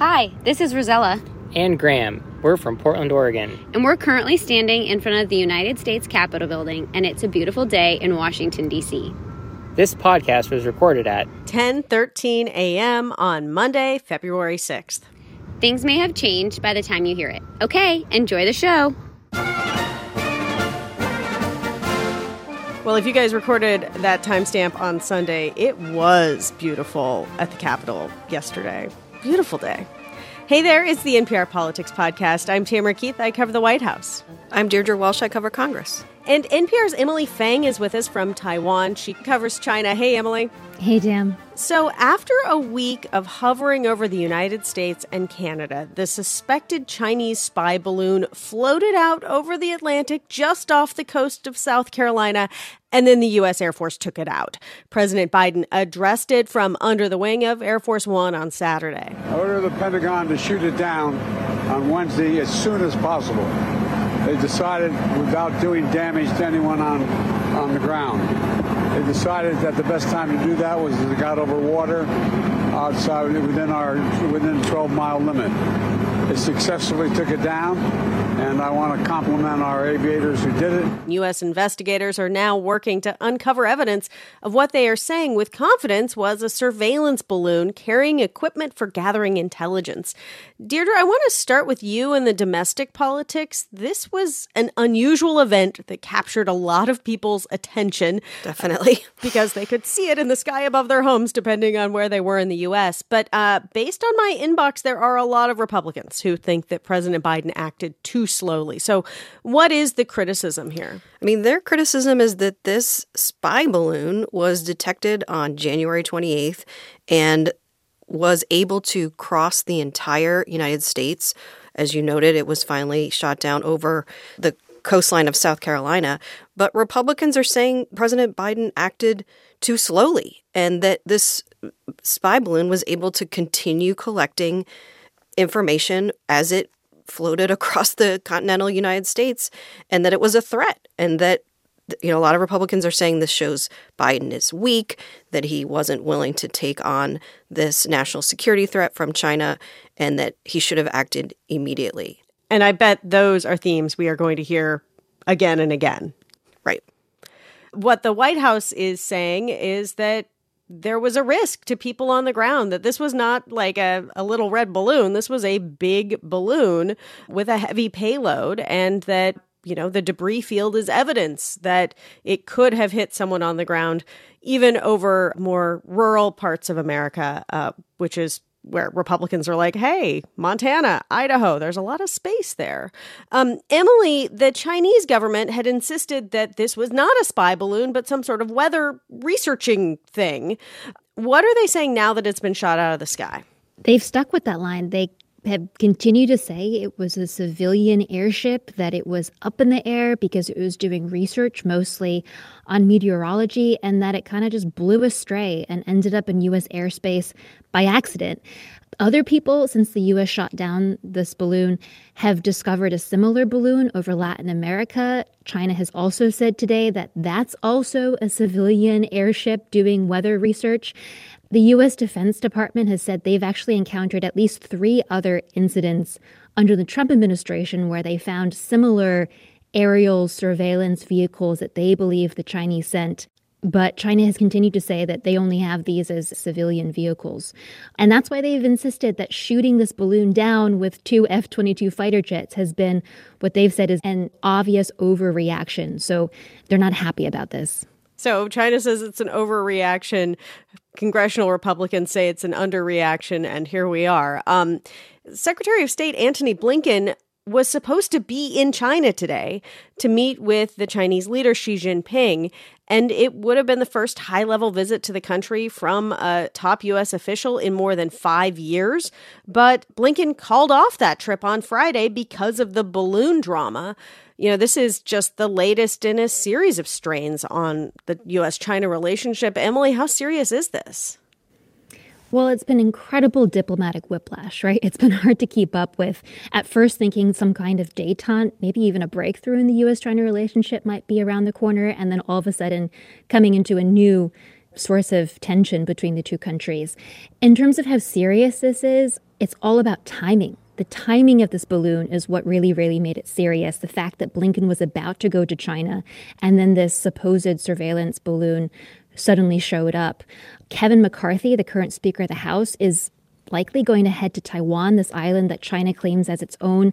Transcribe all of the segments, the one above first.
Hi, this is Rosella. And Graham. We're from Portland, Oregon. And we're currently standing in front of the United States Capitol building, and it's a beautiful day in Washington, D.C. This podcast was recorded at 10:13 a.m. on Monday, February 6th. Things may have changed by the time you hear it. Okay, enjoy the show. Well, if you guys recorded that timestamp on Sunday, it was beautiful at the Capitol yesterday. Beautiful day. Hey there, it's the NPR Politics Podcast. I'm Tamara Keith. I cover the White House. I'm Deirdre Walsh. I cover Congress. And NPR's Emily Feng is with us from Taiwan. She covers China. Hey, Emily. Hey, Dan. So, after a week of hovering over the United States and Canada, the suspected Chinese spy balloon floated out over the Atlantic just off the coast of South Carolina, and then the U.S. Air Force took it out. President Biden addressed it from under the wing of Air Force One on Saturday. I order the Pentagon to shoot it down on Wednesday as soon as possible. They decided, without doing damage to anyone on, on the ground, they decided that the best time to do that was as it got over water outside within our within 12 mile limit. They successfully took it down, and I want to compliment our aviators who did it. U.S. investigators are now working to uncover evidence of what they are saying with confidence was a surveillance balloon carrying equipment for gathering intelligence. Deirdre, I want to start with you in the domestic politics. This was an unusual event that captured a lot of people's attention. Definitely. Because they could see it in the sky above their homes, depending on where they were in the U.S. But uh, based on my inbox, there are a lot of Republicans who think that President Biden acted too slowly. So, what is the criticism here? I mean, their criticism is that this spy balloon was detected on January 28th and was able to cross the entire United States. As you noted, it was finally shot down over the coastline of South Carolina. But Republicans are saying President Biden acted too slowly and that this spy balloon was able to continue collecting information as it floated across the continental United States and that it was a threat and that you know a lot of Republicans are saying this shows Biden is weak that he wasn't willing to take on this national security threat from China and that he should have acted immediately. And I bet those are themes we are going to hear again and again. Right. What the White House is saying is that there was a risk to people on the ground that this was not like a, a little red balloon. This was a big balloon with a heavy payload, and that, you know, the debris field is evidence that it could have hit someone on the ground, even over more rural parts of America, uh, which is where Republicans are like, hey, Montana, Idaho, there's a lot of space there. Um, Emily, the Chinese government had insisted that this was not a spy balloon, but some sort of weather researching thing. What are they saying now that it's been shot out of the sky? They've stuck with that line. They have continued to say it was a civilian airship, that it was up in the air because it was doing research mostly on meteorology, and that it kind of just blew astray and ended up in U.S. airspace by accident. Other people, since the U.S. shot down this balloon, have discovered a similar balloon over Latin America. China has also said today that that's also a civilian airship doing weather research. The U.S. Defense Department has said they've actually encountered at least three other incidents under the Trump administration where they found similar aerial surveillance vehicles that they believe the Chinese sent. But China has continued to say that they only have these as civilian vehicles. And that's why they've insisted that shooting this balloon down with two F 22 fighter jets has been what they've said is an obvious overreaction. So they're not happy about this. So China says it's an overreaction. Congressional Republicans say it's an underreaction, and here we are. Um, Secretary of State Antony Blinken was supposed to be in China today to meet with the Chinese leader Xi Jinping, and it would have been the first high level visit to the country from a top U.S. official in more than five years. But Blinken called off that trip on Friday because of the balloon drama. You know, this is just the latest in a series of strains on the U.S. China relationship. Emily, how serious is this? Well, it's been incredible diplomatic whiplash, right? It's been hard to keep up with. At first, thinking some kind of detente, maybe even a breakthrough in the US China relationship might be around the corner, and then all of a sudden coming into a new source of tension between the two countries. In terms of how serious this is, it's all about timing. The timing of this balloon is what really, really made it serious. The fact that Blinken was about to go to China and then this supposed surveillance balloon suddenly showed up. Kevin McCarthy, the current Speaker of the House, is likely going to head to Taiwan, this island that China claims as its own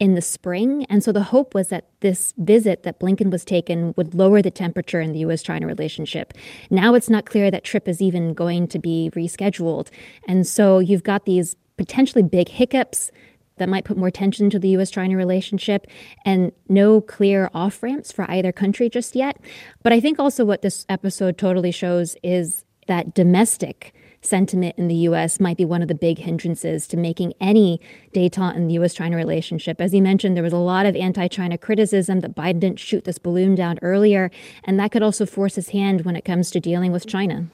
in the spring. And so the hope was that this visit that Blinken was taken would lower the temperature in the US China relationship. Now it's not clear that trip is even going to be rescheduled. And so you've got these potentially big hiccups that might put more tension to the US China relationship and no clear off ramps for either country just yet. But I think also what this episode totally shows is that domestic sentiment in the U.S. might be one of the big hindrances to making any detente in the U.S. China relationship. As you mentioned, there was a lot of anti China criticism that Biden didn't shoot this balloon down earlier, and that could also force his hand when it comes to dealing with China.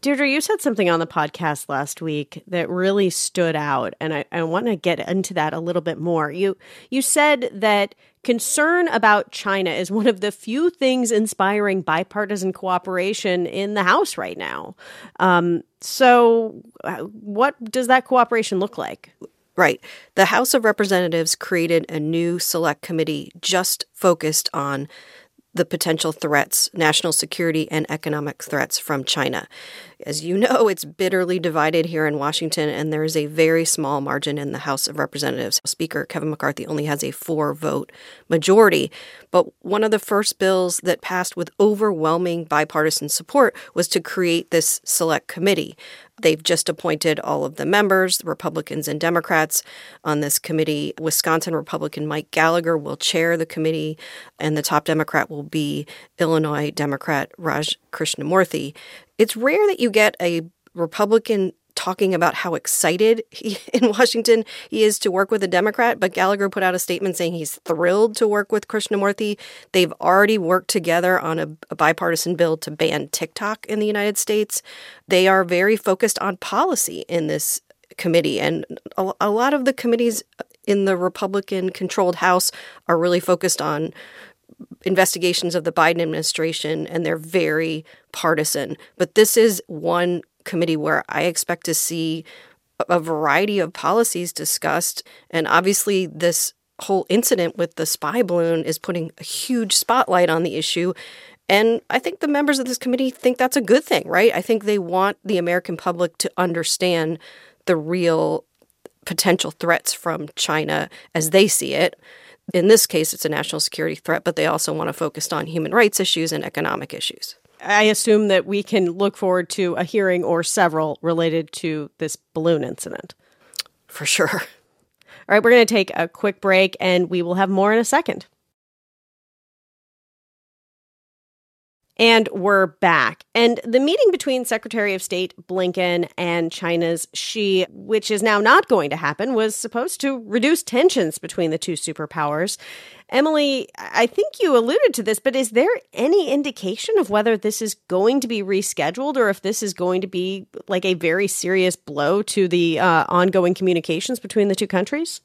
Deirdre, you said something on the podcast last week that really stood out, and I, I want to get into that a little bit more. You you said that concern about China is one of the few things inspiring bipartisan cooperation in the House right now. Um, so, uh, what does that cooperation look like? Right. The House of Representatives created a new select committee just focused on the potential threats, national security and economic threats from China. As you know, it's bitterly divided here in Washington, and there is a very small margin in the House of Representatives. Speaker Kevin McCarthy only has a four vote majority. But one of the first bills that passed with overwhelming bipartisan support was to create this select committee. They've just appointed all of the members, Republicans and Democrats, on this committee. Wisconsin Republican Mike Gallagher will chair the committee, and the top Democrat will be Illinois Democrat Raj Krishnamoorthi. It's rare that you get a Republican talking about how excited he, in Washington he is to work with a Democrat, but Gallagher put out a statement saying he's thrilled to work with Krishnamoorthi. They've already worked together on a, a bipartisan bill to ban TikTok in the United States. They are very focused on policy in this committee, and a, a lot of the committees in the Republican controlled House are really focused on investigations of the Biden administration and they're very partisan. But this is one committee where I expect to see a variety of policies discussed. And obviously, this whole incident with the spy balloon is putting a huge spotlight on the issue. And I think the members of this committee think that's a good thing, right? I think they want the American public to understand the real potential threats from China as they see it. In this case, it's a national security threat, but they also want to focus on human rights issues and economic issues. I assume that we can look forward to a hearing or several related to this balloon incident. For sure. All right, we're going to take a quick break and we will have more in a second. And we're back. And the meeting between Secretary of State Blinken and China's Xi, which is now not going to happen, was supposed to reduce tensions between the two superpowers. Emily, I think you alluded to this, but is there any indication of whether this is going to be rescheduled or if this is going to be like a very serious blow to the uh, ongoing communications between the two countries?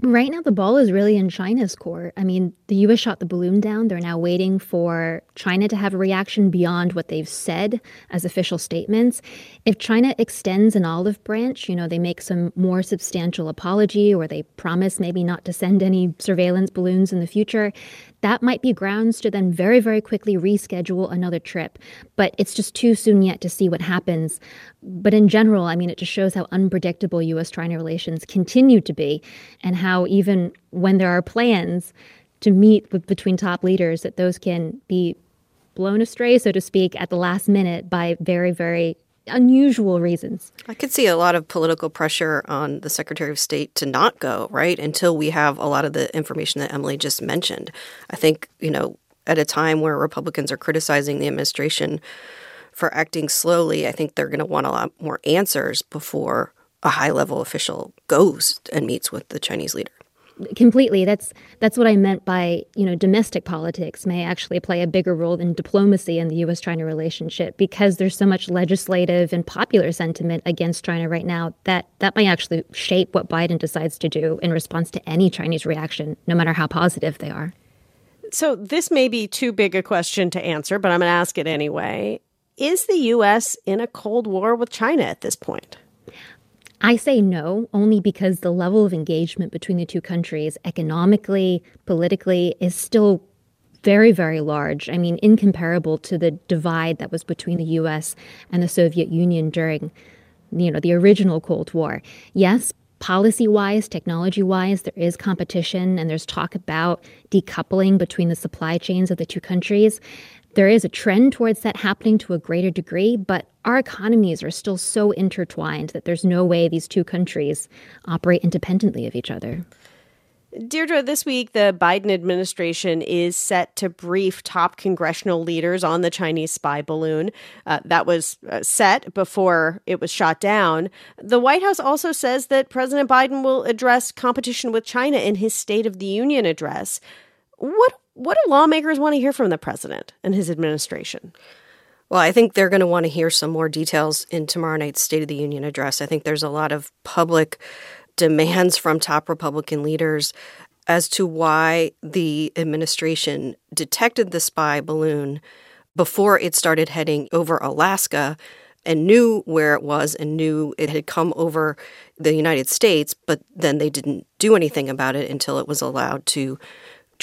Right now, the ball is really in China's court. I mean, the U.S. shot the balloon down. They're now waiting for China to have a reaction beyond what they've said as official statements. If China extends an olive branch, you know, they make some more substantial apology or they promise maybe not to send any surveillance balloons in the future, that might be grounds to then very, very quickly reschedule another trip. But it's just too soon yet to see what happens. But in general, I mean, it just shows how unpredictable U.S. China relations continue to be and how even when there are plans to meet with, between top leaders, that those can be blown astray, so to speak, at the last minute by very, very unusual reasons. I could see a lot of political pressure on the Secretary of State to not go, right, until we have a lot of the information that Emily just mentioned. I think, you know, at a time where Republicans are criticizing the administration for acting slowly, I think they're going to want a lot more answers before a high level official goes and meets with the Chinese leader. Completely. That's that's what i meant by you know domestic politics may actually play a bigger role than diplomacy in the us china relationship because there's so much legislative and popular sentiment against china right now that that might actually shape what biden decides to do in response to any chinese reaction no matter how positive they are. So this may be too big a question to answer but i'm going to ask it anyway is the us in a cold war with china at this point I say no only because the level of engagement between the two countries, economically, politically, is still very, very large. I mean, incomparable to the divide that was between the US and the Soviet Union during, you know, the original Cold War. Yes, policy wise, technology wise, there is competition and there's talk about decoupling between the supply chains of the two countries. There is a trend towards that happening to a greater degree, but our economies are still so intertwined that there's no way these two countries operate independently of each other. Deirdre, this week the Biden administration is set to brief top congressional leaders on the Chinese spy balloon. Uh, that was uh, set before it was shot down. The White House also says that President Biden will address competition with China in his State of the Union address. What what do lawmakers want to hear from the president and his administration? Well, I think they're going to want to hear some more details in tomorrow night's State of the Union address. I think there's a lot of public demands from top Republican leaders as to why the administration detected the spy balloon before it started heading over Alaska and knew where it was and knew it had come over the United States, but then they didn't do anything about it until it was allowed to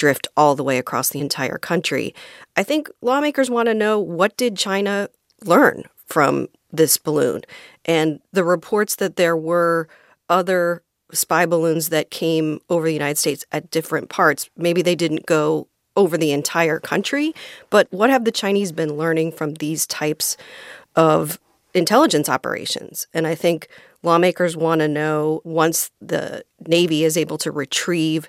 drift all the way across the entire country. I think lawmakers want to know what did China learn from this balloon? And the reports that there were other spy balloons that came over the United States at different parts. Maybe they didn't go over the entire country, but what have the Chinese been learning from these types of intelligence operations? And I think lawmakers want to know once the Navy is able to retrieve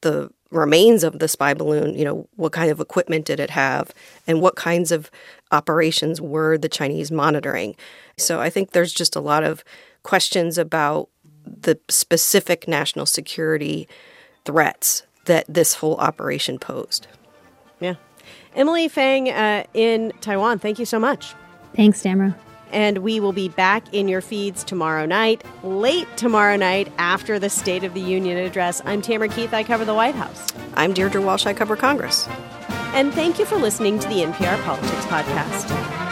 the remains of the spy balloon, you know, what kind of equipment did it have and what kinds of operations were the Chinese monitoring? So I think there's just a lot of questions about the specific national security threats that this whole operation posed. Yeah. Emily Feng uh, in Taiwan, thank you so much. Thanks, Tamara. And we will be back in your feeds tomorrow night, late tomorrow night after the State of the Union address. I'm Tamara Keith. I cover the White House. I'm Deirdre Walsh. I cover Congress. And thank you for listening to the NPR Politics Podcast.